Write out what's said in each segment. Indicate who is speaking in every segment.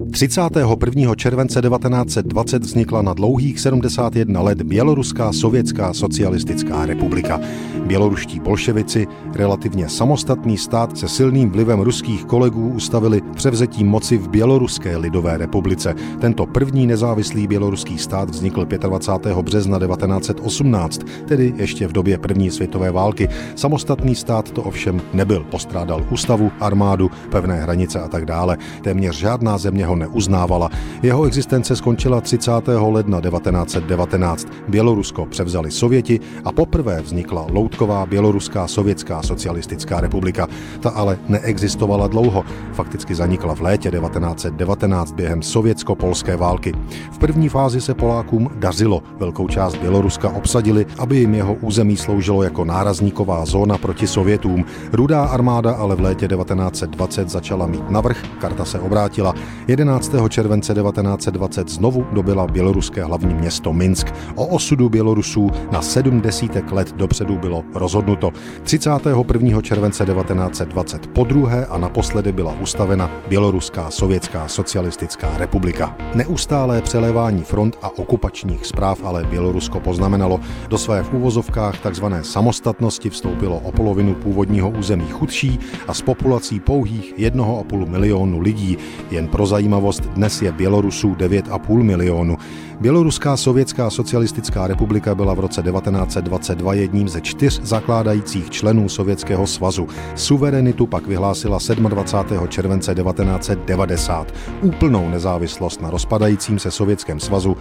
Speaker 1: 31. července 1920 vznikla na dlouhých 71 let Běloruská sovětská socialistická republika. Běloruští bolševici, relativně samostatný stát se silným vlivem ruských kolegů ustavili převzetím moci v Běloruské lidové republice. Tento první nezávislý běloruský stát vznikl 25. března 1918, tedy ještě v době první světové války. Samostatný stát to ovšem nebyl. Postrádal ústavu, armádu, pevné hranice a tak dále. Téměř žádná země ho neuznávala. Jeho existence skončila 30. ledna 1919. Bělorusko převzali Sověti a poprvé vznikla loutková Běloruská sovětská socialistická republika. Ta ale neexistovala dlouho. Fakticky zanikla v létě 1919 během sovětsko-polské války. V první fázi se Polákům dařilo. Velkou část Běloruska obsadili, aby jim jeho území sloužilo jako nárazníková zóna proti Sovětům. Rudá armáda ale v létě 1920 začala mít navrh, karta se obrátila. 11. července 1920 znovu dobila běloruské hlavní město Minsk. O osudu Bělorusů na sedm desítek let dopředu bylo rozhodnuto. 31. července 1920 po druhé a naposledy byla ustavena Běloruská sovětská socialistická republika. Neustálé přelévání front a okupačních zpráv ale Bělorusko poznamenalo. Do své v úvozovkách tzv. samostatnosti vstoupilo o polovinu původního území chudší a s populací pouhých 1,5 milionu lidí. Jen pro zajímavost, dnes je Bělorusů 9,5 milionu. Běloruská sovětská socialistická republika byla v roce 1922 jedním ze čtyř zakládajících členů Sovětského svazu. Suverenitu pak vyhlásila 27. července 1990. Úplnou nezávislost na rozpadajícím se Sovětském svazu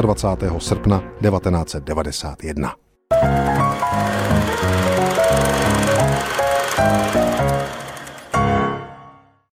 Speaker 1: 25. srpna 1991.